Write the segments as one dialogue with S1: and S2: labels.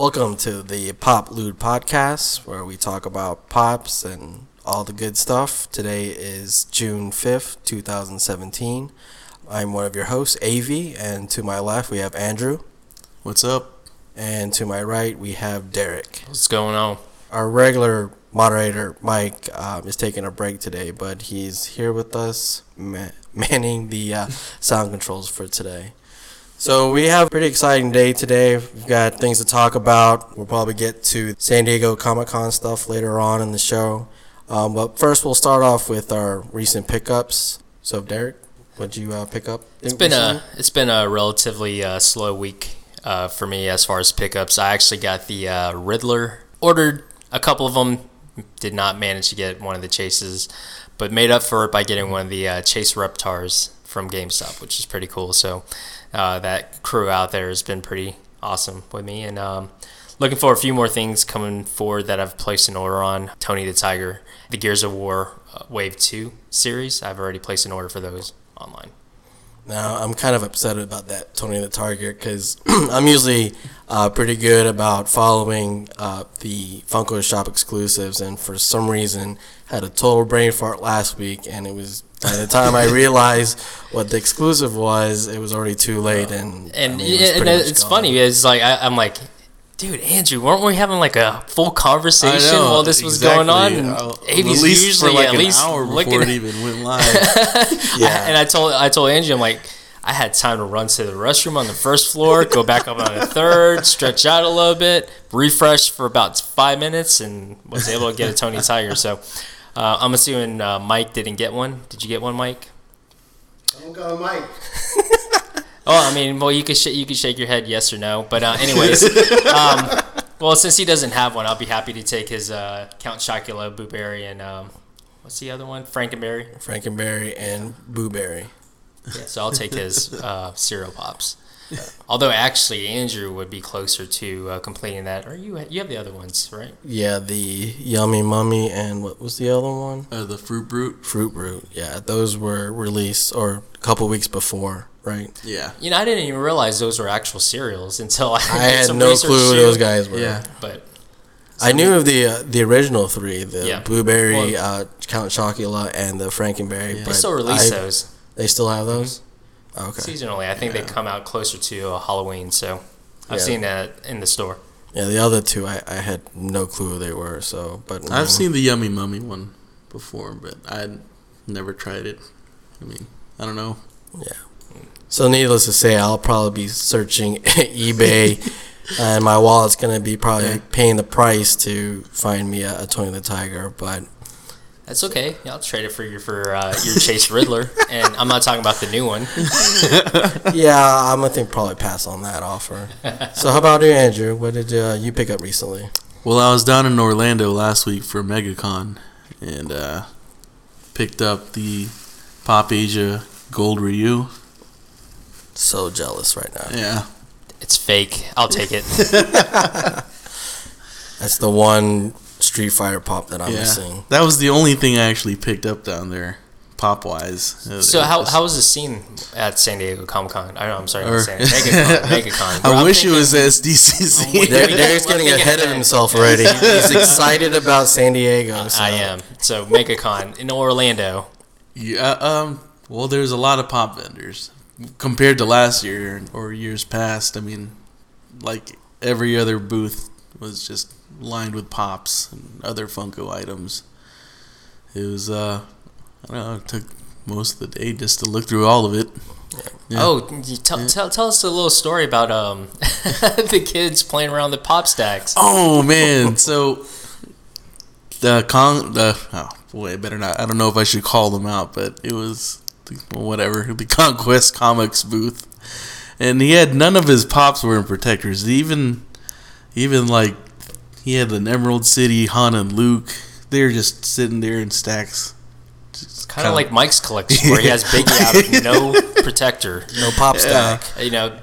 S1: Welcome to the Pop Loot Podcast, where we talk about pops and all the good stuff. Today is June 5th, 2017. I'm one of your hosts, AV, and to my left we have Andrew.
S2: What's up?
S1: And to my right we have Derek.
S3: What's going on?
S1: Our regular moderator, Mike, um, is taking a break today, but he's here with us, ma- manning the uh, sound controls for today. So we have a pretty exciting day today. We've got things to talk about. We'll probably get to San Diego Comic Con stuff later on in the show. Um, but first, we'll start off with our recent pickups. So, Derek, what'd you uh, pick up?
S3: It's been a it's been a relatively uh, slow week uh, for me as far as pickups. I actually got the uh, Riddler ordered a couple of them. Did not manage to get one of the chases, but made up for it by getting one of the uh, Chase Reptars from GameStop, which is pretty cool. So uh, that crew out there has been pretty awesome with me, and um, looking for a few more things coming forward that I've placed an order on. Tony the Tiger, the Gears of War uh, Wave Two series. I've already placed an order for those online.
S1: Now I'm kind of upset about that Tony the Tiger because I'm usually uh, pretty good about following uh, the Funko Shop exclusives, and for some reason had a total brain fart last week, and it was by the time I realized what the exclusive was, it was already too late, and
S3: And,
S1: I mean, it
S3: and it's
S1: gone.
S3: funny. It's like I, I'm like, dude, Andrew, weren't we having like a full conversation
S2: know,
S3: while this was going on? And
S2: Uh,
S3: AV's
S2: at least
S3: usually
S2: like
S3: at
S2: an
S3: least
S2: hour before it even went live.
S1: Yeah.
S3: and I told I told Angie, I'm like, I had time to run to the restroom on the first floor, go back up on the third, stretch out a little bit, refresh for about five minutes, and was able to get a Tony Tiger. So uh, I'm assuming uh, Mike didn't get one. Did you get one, Mike?
S4: I'm going Mike.
S3: Oh, I mean, well, you could sh- you could shake your head yes or no. But uh, anyways, um, well, since he doesn't have one, I'll be happy to take his uh, Count Chocula, Blueberry, and um, what's the other one? Frankenberry.
S1: Frankenberry and Booberry.
S3: Yeah, so I'll take his uh, cereal pops. Although actually, Andrew would be closer to uh, completing that. Or you you have the other ones, right?
S1: Yeah, the Yummy Mummy and what was the other one?
S2: uh, the fruit brute.
S1: Fruit Brute. Yeah, those were released or a couple weeks before, right?
S2: Yeah.
S3: You know, I didn't even realize those were actual cereals until I,
S1: I had
S3: some
S1: no clue who those guys were.
S2: Yeah.
S3: But
S1: I knew of the uh, the original three, the
S3: Yeah.
S1: Blueberry, uh, Count Chocula, and the Frankenberry.
S2: Yeah.
S1: But
S3: they still release
S1: I-
S3: those
S1: They still have those. Okay.
S3: seasonally. I think they come out closer to uh, Halloween, so I've
S1: Yeah.
S3: seen that in the store.
S1: Yeah, the other two, I, I had no clue who they were. So, but
S2: I've seen the Yummy Mummy one before, but I'd never tried it. I mean, I don't know. Yeah.
S1: So, needless to say, I'll probably be searching eBay, and my wallet's gonna be probably
S2: Yeah.
S1: paying the price to find me a, a Tony the Tiger. But
S3: That's okay. Yeah, I'll trade it for your for uh, your Chase Riddler, and I'm not talking about the new one.
S1: yeah, I'm gonna think probably pass on that offer. so, how about you, Andrew? What did uh, you pick up recently?
S2: Well, I was down in Orlando last week for MegaCon and uh, picked up the Pop Asia Gold Ryu.
S1: So jealous right now.
S2: Yeah.
S3: It's fake. I'll take it.
S1: That's the one Street Fighter pop that I'm
S2: yeah.
S1: missing.
S2: That was the only thing I actually picked up down there, pop wise.
S3: So how how was the scene at San Diego Comic Con? I know I'm sorry,
S2: Or-
S3: San MegaCon. MegaCon.
S2: I
S3: I'm
S2: wish
S3: thinking-
S2: it was SDCC.
S1: There, Derek's getting ahead of himself already. He's excited about San Diego. So.
S3: I am. So MegaCon in Orlando.
S2: Yeah, um, well, there's a lot of pop vendors compared to last year or years past. I mean, like every other booth was just lined with pops and other Funko items. It was, uh, I don't know, it took most of the day just to look through all of it. Yeah.
S3: Oh, you tell, tell tell us a little story about um the kids playing around the pop stacks.
S2: Oh man, so the con the oh boy, I better not. I don't know if I should call them out, but it was well, whatever the Conquest Comics booth, and he had none of his pops were in protectors. Even even like he had an Emerald City Han and Luke. They're just sitting there in stacks. It's
S3: Kind of like Mike's collection, where he has Biggie out of no protector.
S1: No pop
S2: Yeah.
S1: stack.
S3: You know,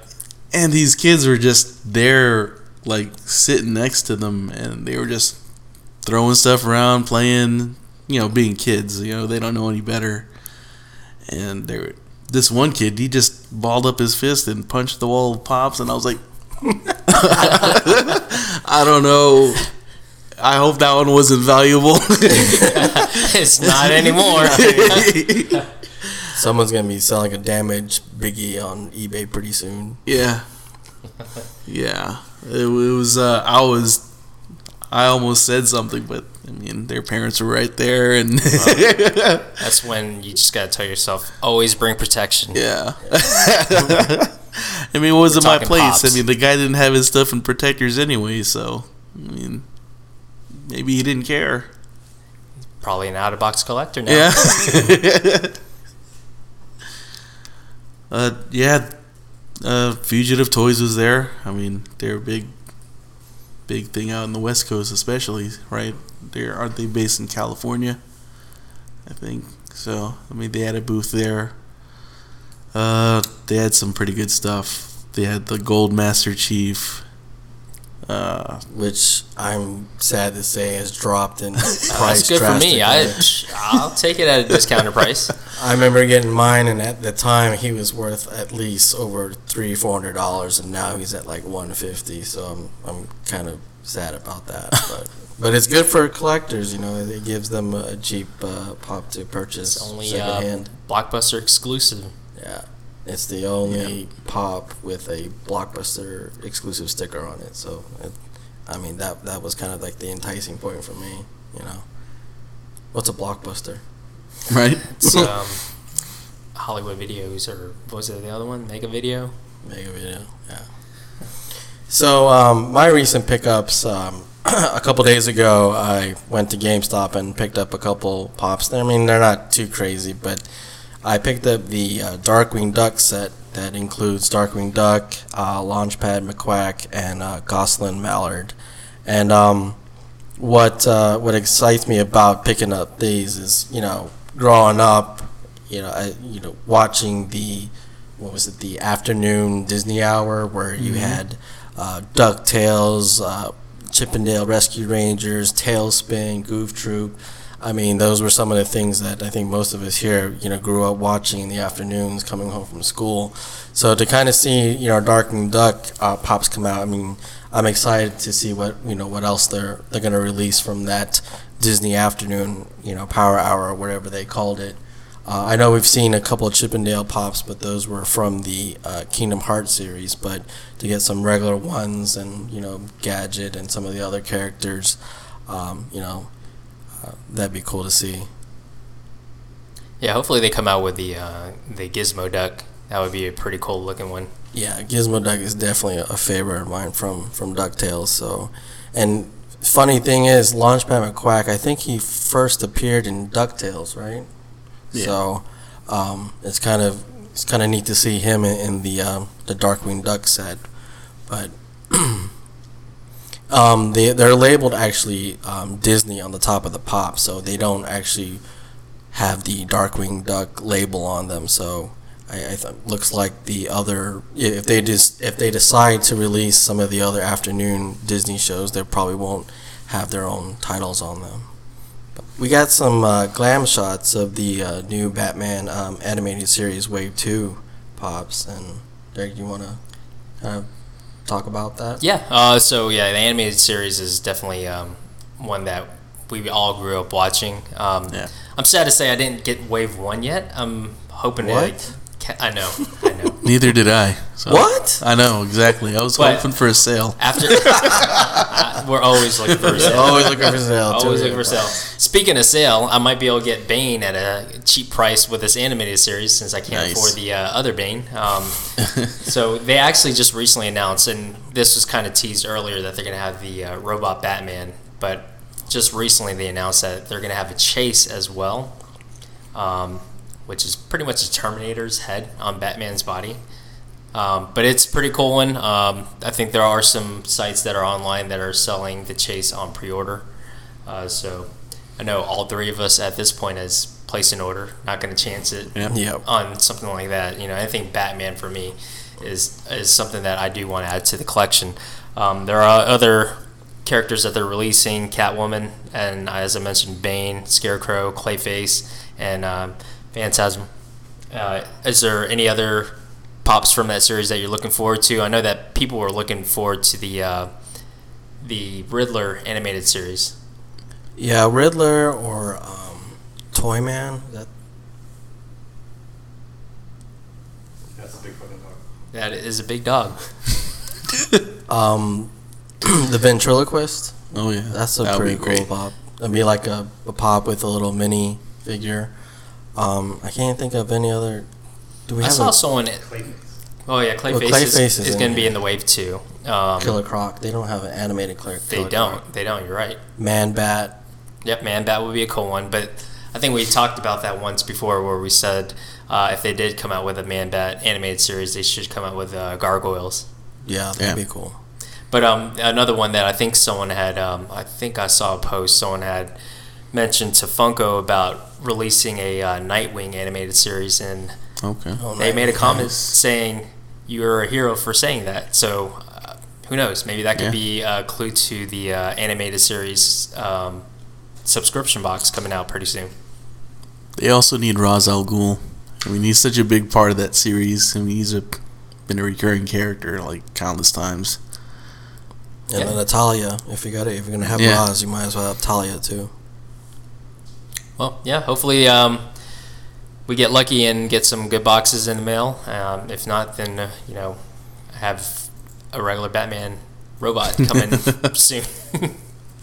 S2: and these kids were just there, like sitting next to them, and they were just throwing stuff around, playing, you know, being kids. You know, they don't know any better. And they were, this one kid, he just balled up his fist and punched the wall of pops, and I was like, I don't know. I hope that one wasn't valuable.
S3: it's not anymore.
S1: Someone's gonna be selling a damaged Biggie on eBay pretty soon.
S2: yeah, yeah. It, it was. Uh, I was. I almost said something, but I mean, their parents were right there, and
S3: That's when you just gotta tell yourself, always bring protection.
S2: yeah. I mean, it wasn't
S3: We're
S2: my place.
S3: pops.
S2: I mean, the guy didn't have his stuff in protectors anyway, so I mean, maybe he didn't care.
S3: Probably an out of box collector now.
S2: Yeah. uh, yeah. Uh, Fugitive Toys was there. I mean, they're a big, big thing out in the West Coast, especially, right? They aren't they based in California? I think so. I mean, they had a booth there. Uh, they had some pretty good stuff. They had the Gold Master Chief. Uh,
S1: which I'm sad to say has dropped in price.
S3: That's good for me. I I'll take it at a discounted price.
S1: I remember getting mine, and at the time he was worth at least over three, four hundred dollars, and now he's at like one fifty. So I'm, I'm kind of sad about that. But, but it's good for collectors. You know, it gives them a cheap uh, pop to purchase
S3: It's only uh,
S1: secondhand.
S3: blockbuster exclusive.
S1: Yeah, it's the only pop with a blockbuster exclusive sticker on it. So, it, I mean that that was kind of like the enticing point for me. You know, what's a blockbuster?
S2: right?
S3: It's um, Hollywood Videos or what was it the other one? Mega Video.
S1: Mega video, yeah. So um, my recent pickups, um, a couple days ago, I went to GameStop and picked up a couple pops. I mean, they're not too crazy, but I picked up the uh, Darkwing Duck set that includes Darkwing Duck, uh, Launchpad McQuack, and uh, Gosalyn Mallard. And um, what uh, what excites me about picking up these is, you know, growing up, you know, I, you know, watching the what was it, the afternoon Disney hour where you had uh, Ducktales, uh, Chip 'n Dale Rescue Rangers, TaleSpin, Goof Troop. I mean, those were some of the things that I think most of us here, you know, grew up watching in the afternoons coming home from school. So to kind of see, you know, Darkwing Duck uh, pops come out, I mean, I'm excited to see what you know what else they're they're gonna release from that Disney afternoon, you know, Power Hour or whatever they called it. Uh, I know we've seen a couple of Chip 'n Dale pops, but those were from the uh, Kingdom Hearts series. But to get some regular ones and you know Gadget and some of the other characters, um, you know, uh, that'd be cool to see.
S3: Yeah, hopefully they come out with the uh, the Gizmo Duck. That would be a pretty cool looking one.
S1: Yeah, Gizmo Duck is definitely a favorite of mine from from Ducktales. So, and funny thing is, Launchpad McQuack. I think he first appeared in Ducktales, right?
S2: Yeah.
S1: So, um, it's kind of it's kind of neat to see him in, in the um, the Darkwing Duck set, but. Um, they they're labeled actually um, Disney on the top of the pop, so they don't actually have the Darkwing Duck label on them. So I, I th- looks like the other if they just if they decide to release some of the other afternoon Disney shows, they probably won't have their own titles on them. But we got some uh, glam shots of the uh, new Batman um, animated series Wave Two pops, and Derek, you want to kind of talk about that?
S3: Yeah. Uh, so yeah, the animated series is definitely um, one that we all grew up watching. Um,
S2: Yeah.
S3: I'm sad to say I didn't get Wave One yet. I'm hoping
S1: What?
S3: to. I know. I know.
S2: Neither did I. So.
S1: What?
S2: I know exactly. I was
S3: But-
S2: hoping for a sale.
S3: After I- we're always looking for a sale.
S1: Always looking for sale.
S3: Always looking for a sale. Speaking of sale, I might be able to get Bane at a cheap price with this animated series since I can't
S2: Nice.
S3: afford the uh, other Bane. Um, so they actually just recently announced, and this was kind of teased earlier that they're going to have the uh, robot Batman, but just recently they announced that they're going to have a chase as well, um, which is pretty much a Terminator's head on Batman's body. Um, but it's a pretty cool one. Um, I think there are some sites that are online that are selling the chase on pre-order. Uh, so I know all three of us at this point has placed an order. Not going to chance it.
S1: Yep.
S3: on something like that. You know, I think Batman for me is is something that I do want to add to the collection. Um, there are other characters that they're releasing: Catwoman, and as I mentioned, Bane, Scarecrow, Clayface, and um, Phantasm. Uh, is there any other pops from that series that you're looking forward to? I know that people were looking forward to the uh, the Riddler animated series.
S1: Yeah, Riddler or um, Toyman. That
S4: That's a big fucking dog.
S3: That is a big dog.
S1: um, the ventriloquist.
S2: Oh yeah,
S1: That's a
S2: That would
S1: pretty cool pop. It'd be like a, a pop with a little mini figure. Um, I can't think of any other. Do we
S3: I
S1: have
S3: saw
S1: a
S3: someone.
S4: Clayface.
S3: Oh yeah, Clayface,
S1: Well, Clayface
S3: is,
S1: is
S3: is going to be in the wave too. Um,
S1: Killer Croc? They don't have an animated Killer.
S3: They
S1: Killer
S3: don't.
S1: Croc.
S3: They don't. You're right.
S1: Man Bat.
S3: Yep, man, that would be a cool one. But I think we talked about that once before, where we said uh, if they did come out with a Man Bat animated series, they should come out with uh, gargoyles.
S1: Yeah, that'd
S2: Yeah.
S1: be cool.
S3: But um, another one that I think someone had, um, I think I saw a post someone had mentioned to Funko about releasing a uh, Nightwing animated series, and
S2: Okay.
S1: Oh,
S3: they made a
S1: nice.
S3: comment saying you're a hero for saying that. So uh, who knows? Maybe that could
S2: Yeah.
S3: be a clue to the uh, animated series um, subscription box coming out pretty soon.
S2: They also need Ra's al Ghul. I mean, he's such a big part of that series. I mean, he's a been a recurring character like countless times.
S1: And
S3: Yeah.
S1: then Natalia. If you got it, if you're gonna have
S2: Yeah.
S1: Ra's, you might as well have Talia too.
S3: Well, yeah, hopefully um, we get lucky and get some good boxes in the mail. Um, if not, then uh, you know, have a regular Batman robot coming soon.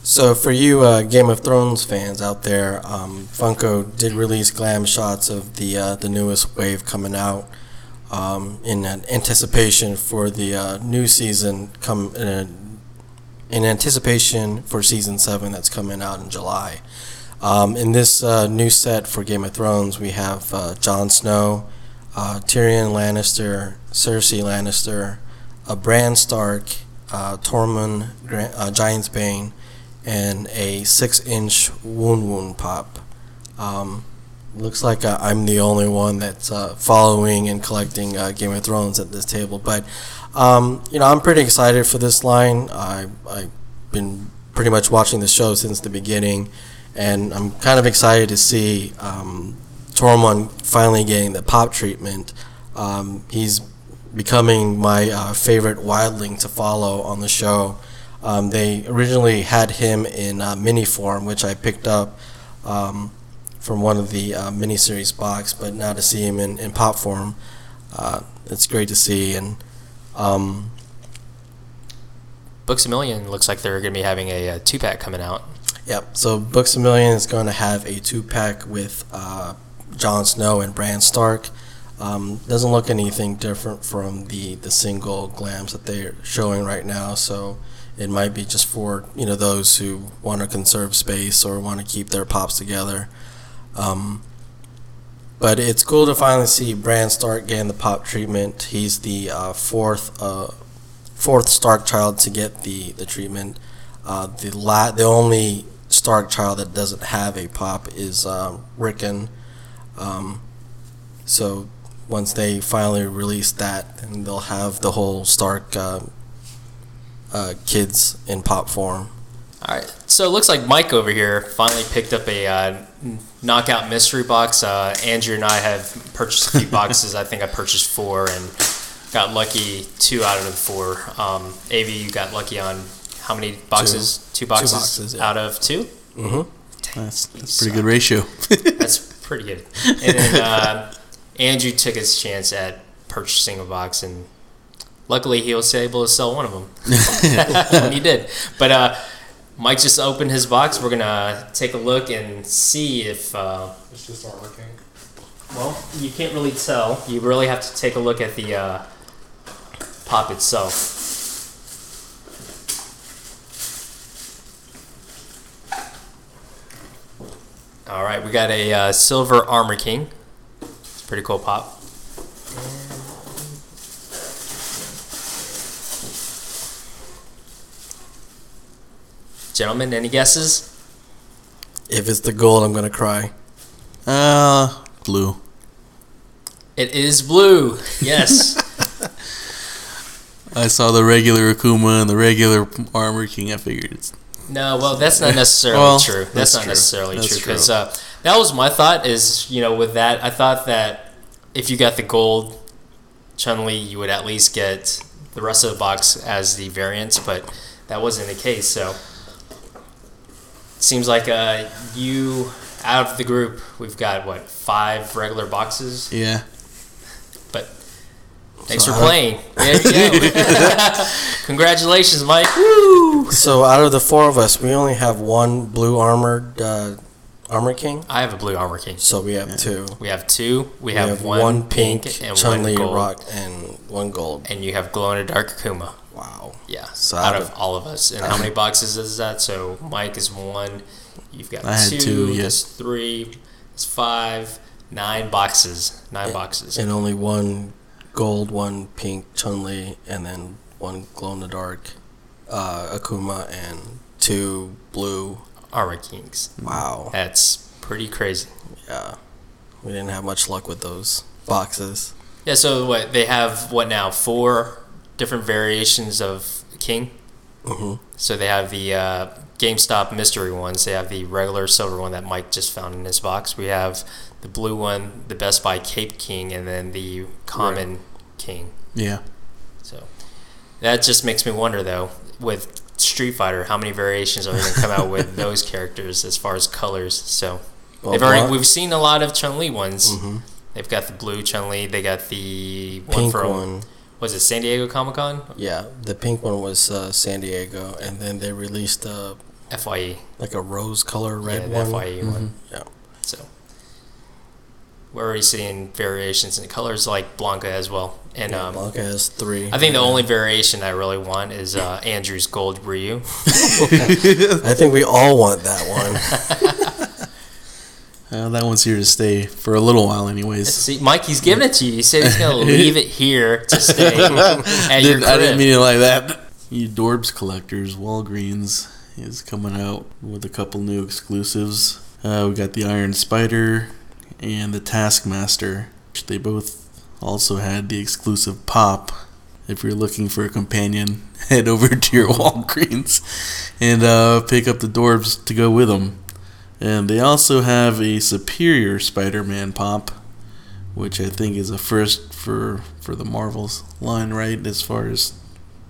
S1: So for you uh, Game of Thrones fans out there, um, Funko did release glam shots of the uh, the newest wave coming out um, in an anticipation for the uh, new season come uh, in anticipation for season seven that's coming out in July. Um, in this uh, new set for Game of Thrones, we have uh, Jon Snow, uh, Tyrion Lannister, Cersei Lannister, uh, Bran Stark, uh, Tormund uh, Giant's Bane, and a six-inch Wun Wun pop. Um, looks like uh, I'm the only one that's uh, following and collecting Game of Thrones at this table, but um, you know I'm pretty excited for this line. I I've been pretty much watching the show since the beginning, and I'm kind of excited to see um, Tormund finally getting the pop treatment. Um, he's becoming my uh, favorite wildling to follow on the show. Um, they originally had him in uh, mini form, which I picked up um, from one of the uh, miniseries box, but now to see him in, in pop form, uh, it's great to see. And um,
S3: Books a Million looks like they're going to be having a, uh two pack coming out.
S1: Yep. So Books a Million is going to have a two pack with uh, Jon Snow and Bran Stark. Um, doesn't look anything different from the, the single glams that they're showing right now. So it might be just for you know those who want to conserve space or want to keep their pops together. Um, but it's cool to finally see Bran Stark getting the pop treatment. He's the uh, fourth uh, fourth Stark child to get the the treatment. Uh, the la- the only Stark child that doesn't have a pop is uh, Rickon. Um, so once they finally release that, then they'll have the whole Stark uh, uh, kids in pop form.
S3: All right. So it looks like Mike over here finally picked up a uh, knockout mystery box. Uh, Andrew and I have purchased a few boxes. I think I purchased four and got lucky two out of the four. Um, Av, you got lucky on how many boxes? Two, boxes,
S1: boxes, yeah.
S3: out of two.
S1: Mm-hmm.
S2: That's, that's a pretty good ratio.
S3: That's pretty good. And then uh, Andrew took his chance at purchasing a box, and luckily he was able to sell one of them when he did. But uh, Mike just opened his box. We're gonna take a look and see if. Uh,
S4: Let's just start looking.
S3: well, you can't really tell. You really have to take a look at the uh, pop itself. All right, we got a uh, silver armor king. It's a pretty cool pop. Gentlemen, any guesses?
S1: If it's the gold, I'm gonna cry.
S2: Uh, blue.
S3: It is blue. Yes.
S2: I saw the regular Akuma and the regular Armor King. I figured it's
S3: No, well, that's not necessarily
S2: Well,
S3: true. That's,
S2: that's
S3: not
S2: true.
S3: necessarily
S2: That's
S3: true
S2: true.
S3: because uh, that was my thought. Is you know with that, I thought that if you got the gold, Chun Li, you would at least get the rest of the box as the variants, but that wasn't the case. So seems like uh, you out of the group, we've got what five regular boxes,
S2: Yeah.
S3: but. Thanks
S1: So
S3: for playing. There you go. Congratulations, Mike.
S1: So out of the four of us, we only have one blue armored uh, armor king.
S3: I have a blue armor king.
S1: So we have two.
S3: We have two. We,
S1: We
S3: have,
S1: have
S3: one,
S1: one
S3: pink,
S1: pink,
S3: and
S1: Chun
S3: one
S1: Li
S3: gold.
S1: rock, and one gold.
S3: And you have glow in the dark Akuma.
S1: Wow.
S3: Yeah.
S1: So
S3: out
S1: out
S3: of
S1: of-
S3: all of us. And how many boxes is that? So Mike is one. You've got
S2: I had
S3: two.
S2: two, yeah.
S3: That's three. That's five. Nine boxes. Nine boxes.
S1: And only one gold, one pink Chun Li, and then one glow in the dark uh, Akuma, and two blue.
S3: Armor Kings.
S1: Wow.
S3: That's pretty crazy.
S1: Yeah. We didn't have much luck with those boxes.
S3: Yeah. So what they have? What now? Four different variations of King.
S1: hmm
S3: So they have the uh, GameStop mystery ones. They have the regular silver one that Mike just found in his box. We have the blue one, the Best Buy Cape King, and then the common King.
S2: Yeah.
S3: So that just makes me wonder, though, with Street Fighter, how many variations are they going to come out with those characters as far as colors? So
S1: Well,
S3: they've already we've seen a lot of Chun Li ones.
S1: Mhm.
S3: They've got the blue Chun Li. They got the one
S1: Pink
S3: from
S1: one.
S3: was it San Diego Comic Con?
S1: Yeah, the pink one was uh, San Diego, and then they released uh,
S3: Fye.
S1: like a rose color
S3: yeah,
S1: red
S3: the
S1: one.
S3: Fye one.
S1: Yeah.
S3: So we're already seeing variations in colors like Blanka as well. And
S1: Yeah,
S3: um,
S1: Blanka has three.
S3: I think the only variation I really want is uh, Andrew's Gold Ryu.
S1: I think we all want that one.
S2: Uh, that one's here to stay for a little while, anyways.
S3: See, Mike, he's giving it to you. He said he's going to leave it here to stay at your
S2: Didn't- I didn't mean it like that. You Dorbz collectors, Walgreens is coming out with a couple new exclusives. Uh, we got the Iron Spider and the Taskmaster. They both also had the exclusive pop. If you're looking for a companion, head over to your Walgreens and uh, pick up the Dorbz to go with them. And they also have a Superior Spider-Man pop, which I think is a first for for the Marvels line, right? As far as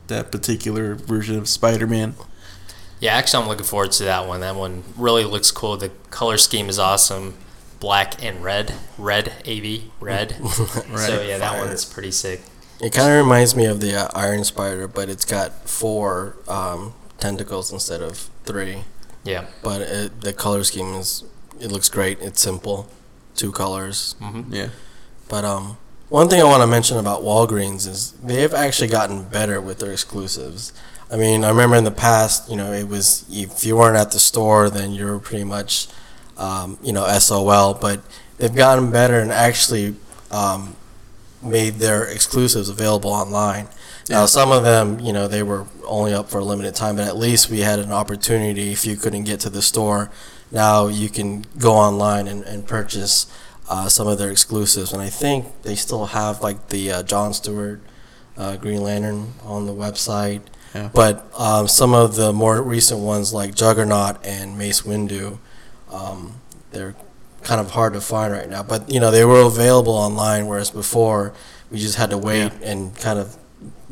S2: that particular version of Spider-Man.
S3: Yeah, actually, I'm looking forward to that one. That one really looks cool. The color scheme is awesome. Black and red. Red, AV, red. So, yeah, that
S1: Fire.
S3: one's pretty sick.
S1: It kind of reminds me of the uh, Iron Spider, but it's got four um, tentacles instead of three.
S3: Yeah.
S1: But it, the color scheme is it looks great. It's simple, two colors.
S3: hmm
S2: Yeah.
S1: But um, one thing I want to mention about Walgreens is they've actually gotten better with their exclusives. I mean, I remember in the past, you know, it was if you weren't at the store, then you were pretty much, um, you know, SOL. But they've gotten better and actually um, made their exclusives available online. Now, some of them, you know, they were only up for a limited time, but at least we had an opportunity if you couldn't get to the store. Now you can go online and, and purchase uh, some of their exclusives, and I think they still have like the uh, John Stewart uh, Green Lantern on the website.
S2: Yeah.
S1: But um, some of the more recent ones, like Juggernaut and Mace Windu, um, they're kind of hard to find right now. But you know, they were available online, whereas before we just had to wait and kind of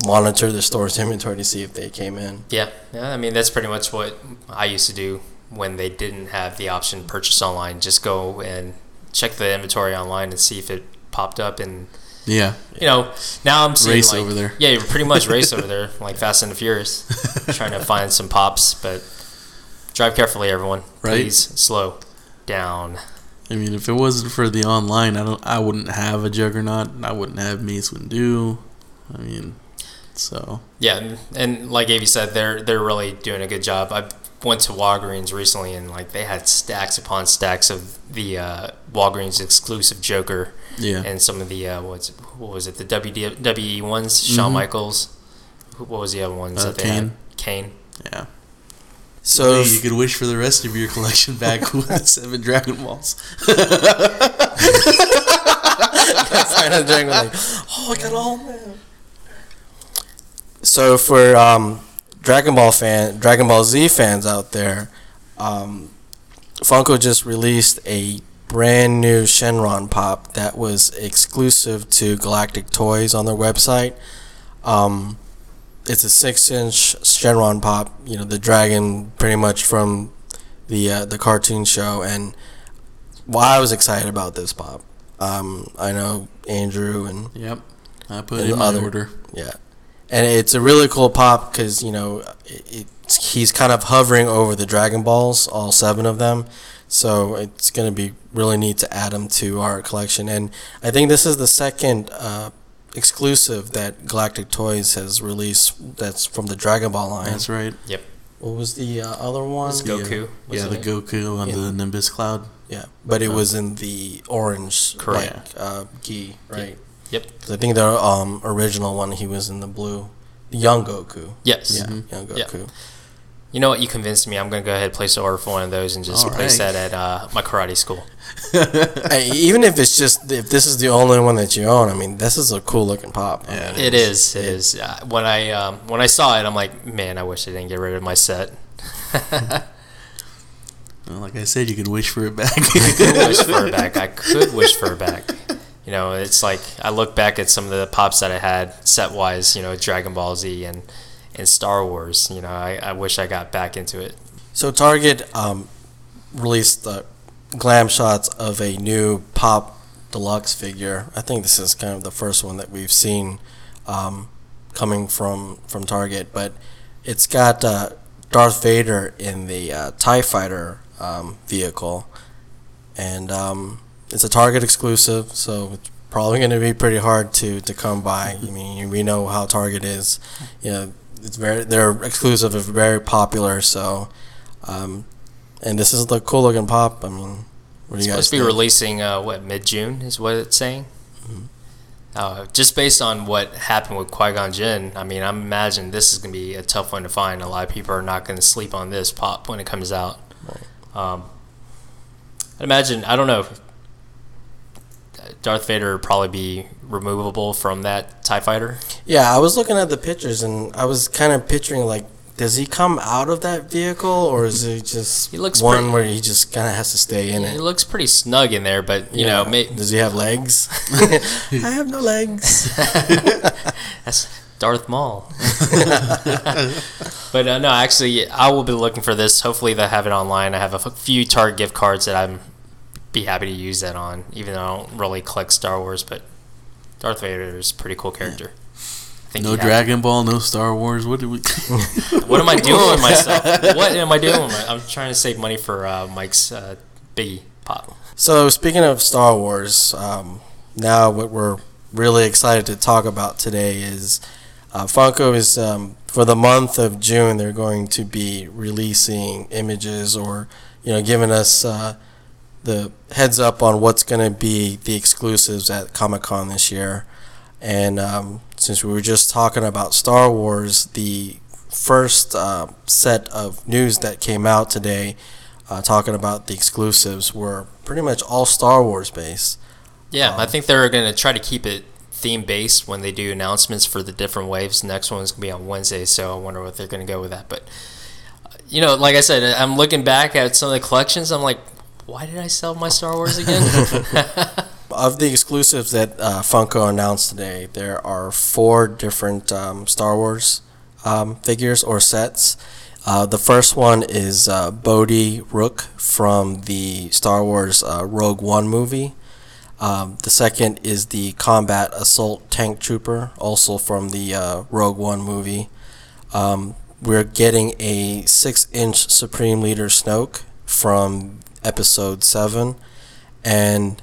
S1: monitor the store's inventory to see if they came in.
S3: Yeah, yeah. I mean, that's pretty much what I used to do when they didn't have the option to purchase online. Just go and check the inventory online and see if it popped up. And
S2: Yeah.
S3: you know, now I'm seeing
S2: Race
S3: like,
S2: over there.
S3: Yeah, you're pretty much race over there, like Fast and the Furious, trying to find some pops. But drive carefully, everyone.
S2: Right.
S3: Please slow down.
S2: I mean, if it wasn't for the online, I don't. I wouldn't have a Juggernaut. and I wouldn't have Mace Windu. I mean, so
S3: Yeah, and, like Avi said, they're they're really doing a good job. I went to Walgreens recently, and like they had stacks upon stacks of the uh, Walgreens exclusive Joker
S2: yeah.
S3: and some of the uh, what's what was it the WWE ones? Shawn
S2: Mhm.
S3: Michaels. Who- What was the other ones
S2: Uh,
S3: that they
S2: Kane.
S3: had? Kane.
S2: yeah.
S1: So
S2: you could wish for the rest of your collection back with the seven Dragon Balls.
S1: Dragon like, oh, I got all of them. So for um, Dragon Ball fan, Dragon Ball Z fans out there, um, Funko just released a brand new Shenron pop that was exclusive to Galactic Toys on their website. Um, it's a six-inch Shenron pop. You know, the dragon, pretty much from the uh, the cartoon show, and well, I was excited about this pop. Um, I know Andrew and
S2: Yep. I put it in my
S1: other-
S2: order.
S1: yeah, and it's a really cool pop because you know it, it's, he's kind of hovering over the Dragon Balls, all seven of them. So it's gonna be really neat to add them to our collection, and I think this is the second uh, exclusive that Galactic Toys has released. That's from the Dragon Ball line.
S2: That's right. Yep.
S1: What was the uh, other one?
S3: It's Goku.
S2: Yeah, the
S3: wasn't it?
S2: Goku on
S1: Yeah.
S2: the Nimbus cloud.
S1: Yeah, but it was in the orange,
S3: Correct.
S1: like, uh, gi, right?
S3: Yep.
S1: 'Cause I think the um, original one he was in the blue, young Goku.
S3: Yes.
S1: Yeah,
S2: Mhm.
S1: young
S3: Yeah.
S1: Goku.
S3: You know what? You convinced me. I'm gonna go ahead and place an order for one of those and just
S2: All
S3: place
S2: right.
S3: that at uh, my karate school.
S1: Hey, even if it's just if this is the only one that you own, I mean, this is a cool looking pop. I
S2: Yeah,
S1: mean,
S3: It is. It is. Uh, when I um, when I saw it, I'm like, man, I wish I didn't get rid of my set.
S2: Well, like I said, you could wish for it back.
S3: I could wish for it back. I could wish for it back. You know, it's like I look back at some of the pops that I had set wise. You know, Dragon Ball Z and and Star Wars. You know, I, I wish I got back into it.
S1: So Target um, released the glam shots of a new pop deluxe figure. I think this is kind of the first one that we've seen um, coming from from Target, but it's got uh, Darth Vader in the uh, Tie Fighter um, vehicle, and um, it's a Target exclusive, so it's probably going to be pretty hard to, to come by. I mean, we know how Target is. You know, it's very they're exclusive, and very popular. So, um, and this is the cool looking pop. I mean, what do you guys
S3: supposed to be
S1: think?
S3: releasing uh, what mid June is what it's saying.
S1: Mm-hmm.
S3: Uh, just based on what happened with Qui Gon Jinn, I mean, I imagine this is gonna be a tough one to find. A lot of people are not gonna sleep on this pop when it comes out. Um, I imagine I don't know. Darth Vader would probably be removable from that Tie Fighter.
S1: Yeah, I was looking at the pictures and I was kind of picturing like, does he come out of that vehicle or is it just
S3: He looks
S1: one
S3: pretty-
S1: where he just kind of has to stay in
S3: It
S1: He
S3: looks pretty snug in there, but you know,
S1: Yeah.
S3: may,
S1: does he have legs? I have no legs.
S3: That's Darth Maul. but uh, no, actually, I will be looking for this. Hopefully, they have it online. I have a few Target gift cards that I'm be happy to use that on, even though I don't really collect Star Wars. But Darth Vader is a pretty cool character. I
S2: no
S3: you have-
S2: Dragon Ball, no Star Wars. What did we?
S3: What am I doing with myself? What am I doing? With my, I'm trying to save money for uh, Mike's uh, Biggie pop.
S1: So speaking of Star Wars, um, now what we're really excited to talk about today is uh, Funko is um, for the month of June they're going to be releasing images or you know giving us uh, the heads up on what's going to be the exclusives at Comic Con this year. And um, since we were just talking about Star Wars, the first uh, set of news that came out today uh, talking about the exclusives were pretty much all Star Wars based.
S3: Yeah, I
S1: Um,
S3: think they're going to try to keep it theme based when they do announcements for the different waves. Next one's going to be on Wednesday, so I wonder what they're going to go with that. But, you know, like I said, I'm looking back at some of the collections. I'm like, why did I sell my Star Wars again?
S1: Of the exclusives that uh, Funko announced today, there are four different um, Star Wars um, figures or sets. Uh, the first one is uh, Bodhi Rook from the Star Wars uh, Rogue One movie. Um, the second is the Combat Assault Tank Trooper, also from the uh, Rogue One movie. Um, we're getting a six-inch Supreme Leader Snoke from Episode Seven, and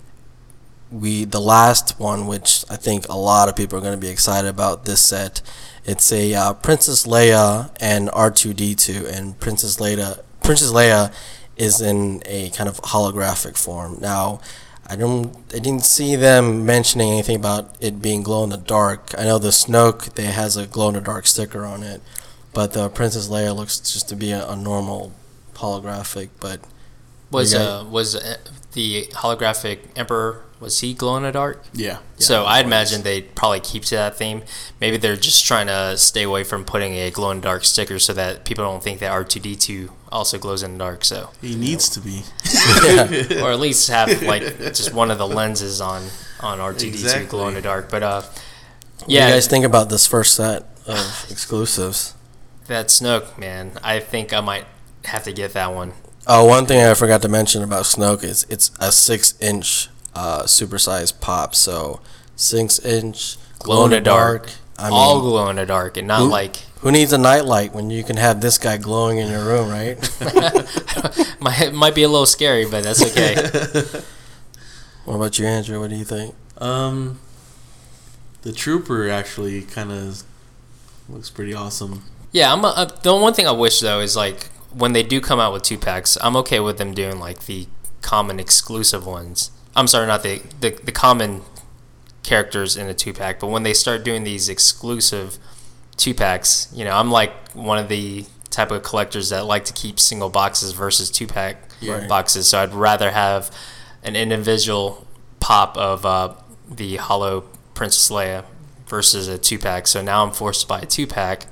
S1: we the last one, which I think a lot of people are going to be excited about this set. It's a uh, Princess Leia and R2D2, and Princess Leia Princess Leia is in a kind of holographic form. Now, I don't I didn't see them mentioning anything about it being glow in the dark. I know the Snoke they has a glow in the dark sticker on it, but the Princess Leia looks just to be a, a normal holographic. But
S3: was
S1: You
S3: uh, was uh, the holographic Emperor was he glow in the dark?
S2: Yeah.
S3: so I'd imagine they'd probably keep to that theme. Maybe they're just trying to stay away from putting a glow in the dark sticker so that people don't think that R2D2 also glows in the dark. So,
S2: He needs to be.
S3: or at least have like just one of the lenses on on R2D2 glow in the dark. But uh,
S1: What do
S3: yeah,
S1: you guys think about this first set of exclusives?
S3: that Snoke man, I think I might have to get that one.
S1: Oh, one thing I forgot to mention about Snoke is it's a six-inch uh, supersized pop. So six inch
S3: Glow in the dark.
S1: I mean,
S3: All glow in the dark, and not
S1: Who-
S3: like
S1: who needs a nightlight when you can have this guy glowing in your room, right?
S3: might it might be a little scary, but that's okay.
S1: what about you, Andrew? What do you think?
S2: Um, the trooper actually kind of looks pretty awesome.
S3: Yeah, I'm. Uh, the one thing I wish though is like when they do come out with two packs, I'm okay with them doing like the common exclusive ones. I'm sorry, not the the, the common characters in a two pack, but when they start doing these exclusive two packs, you know, I'm like one of the type of collectors that like to keep single boxes versus two pack
S1: Right.
S3: boxes. So I'd rather have an individual pop of uh, the Hollow Princess Leia versus a two pack. So now I'm forced to buy a two pack,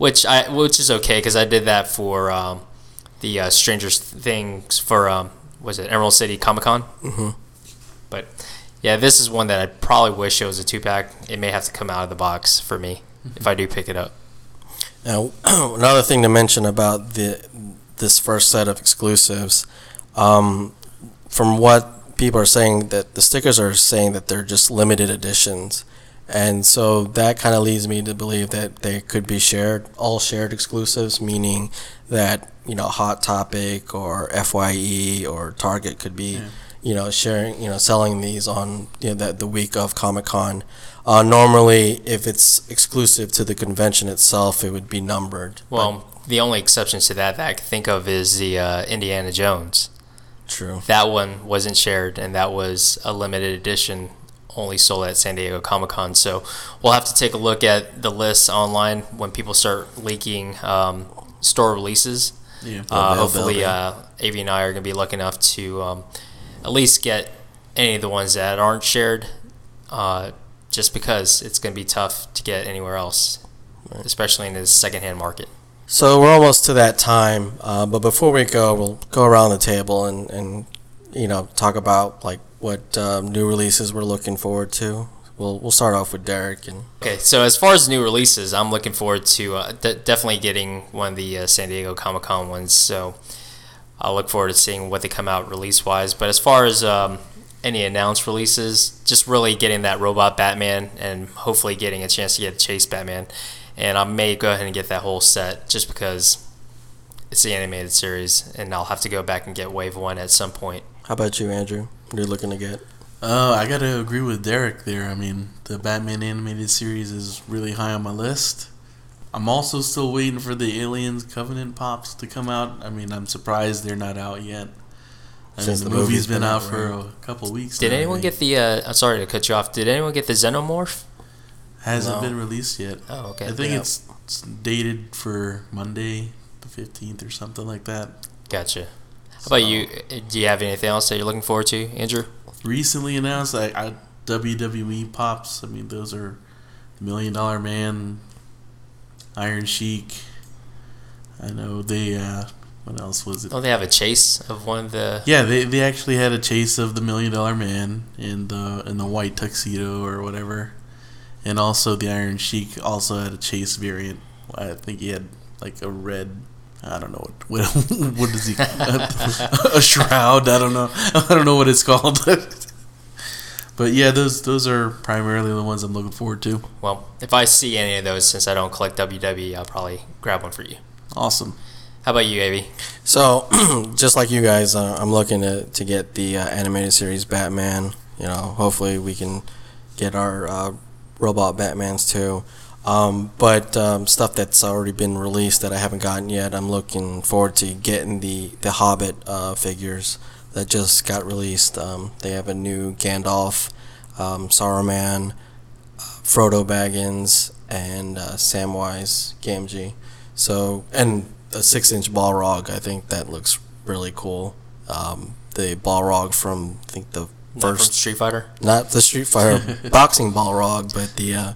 S3: which I which is okay because I did that for um, the uh, Stranger Things for um, was it Emerald City Comic Con.
S1: Mhm.
S3: But yeah, this is one that I probably wish it was a two pack. It may have to come out of the box for me if I do pick it up.
S1: Now, another thing to mention about the this first set of exclusives, um, from what people are saying, that the stickers are saying that they're just limited editions, and so that kind of leads me to believe that they could be shared, all shared exclusives, meaning that you know Hot Topic or Fye or Target could be.
S2: Yeah.
S1: You know, sharing, you know, selling these on you know, the, the week of Comic Con. Uh, normally, if it's exclusive to the convention itself, it would be numbered. but-
S3: Well, the only exceptions to that that I can think of is the uh, Indiana Jones.
S1: true.
S3: That one wasn't shared, and that was a limited edition, only sold at San Diego Comic Con. So we'll have to take a look at the lists online when people start leaking um, store releases.
S2: Yeah.
S3: Uh, hopefully, uh, Av and I are going to be lucky enough to um, at least get any of the ones that aren't shared, uh, just because it's going to be tough to get anywhere else, especially in the secondhand market.
S1: So we're almost to that time, uh, but before we go, we'll go around the table and, and you know talk about like what um, new releases we're looking forward to. We'll we'll start off with Derek and
S3: Okay, so as far as new releases, I'm looking forward to uh, de- definitely getting one of the uh, San Diego Comic Con ones. So I'll look forward to seeing what they come out release wise. But as far as um, any announced releases, just really getting that robot Batman and hopefully getting a chance to get Chase Batman. And I may go ahead and get that whole set just because it's the animated series, and I'll have to go back and get Wave One at some point.
S1: How about you, Andrew? What are you looking to get?
S2: Uh, I gotta agree with Derek there. I mean, the Batman animated series is really high on my list. I'm also still waiting for the Aliens Covenant pops to come out. I mean, I'm surprised they're not out yet. I
S1: Since
S2: mean,
S1: the
S2: the,
S1: movie's
S2: movie's been,
S1: been
S2: out
S1: out,
S2: for
S1: right?
S2: a couple weeks.
S3: Did
S2: now,
S3: anyone get the? Uh, I'm sorry to cut you off. Did anyone get the Xenomorph?
S2: Hasn't
S1: No.
S2: been released yet.
S3: Oh, okay.
S2: I think
S1: Yeah.
S2: it's, it's dated for Monday, the 15th, or something like that.
S3: Gotcha. How about you? Do you have anything else that you're looking forward to, Andrew?
S2: Recently announced, I, I WWE pops. I mean, those are Million Dollar Man, Iron Sheik. I know they. Uh, what else was it?
S3: Don't they have a chase of one of the?
S2: Yeah, they, they actually had a chase of the Million Dollar Man in the in the white tuxedo or whatever, and also the Iron Sheik also had a chase variant. I think he had like a red. I don't know what what, what is he a, shroud. I don't know. I don't know what it's called. but yeah, those those are primarily the ones I'm looking forward to.
S3: Well, if I see any of those, since I don't collect WWE, I'll probably grab one for you.
S2: Awesome.
S3: How about you, Avi?
S1: So, just like you guys, uh, I'm looking to, to get the uh, animated series Batman. You know, hopefully we can get our uh, robot Batmans too. Um, but um, stuff that's already been released that I haven't gotten yet, I'm looking forward to getting the the Hobbit uh, figures that just got released. Um, they have a new Gandalf, um, Saruman, uh, Frodo Baggins, and uh, Samwise Gamgee. So, and a six-inch Balrog, I think that looks really cool. Um, the Balrog from I think the first,
S3: Street Fighter.
S1: not the Street Fighter boxing Balrog, but the uh,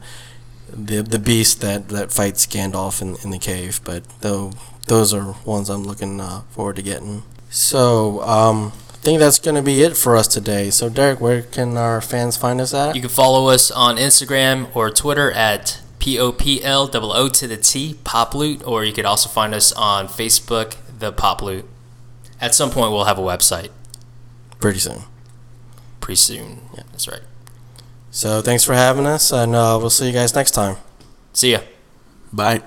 S1: the the beast that, that fights Gandalf in, in the cave. But though those are ones I'm looking uh, forward to getting. So um, I think that's going to be it for us today. So Derek, where can our fans find us at?
S3: You can follow us on Instagram or Twitter at P O P L O O to the T Pop Loot, or you could also find us on Facebook, The Pop Loot. At some point, we'll have a website
S1: Pretty soon.
S3: pretty soon. Yeah, that's right.
S1: So thanks for having us, and uh, we'll see you guys next time.
S3: See ya.
S2: Bye.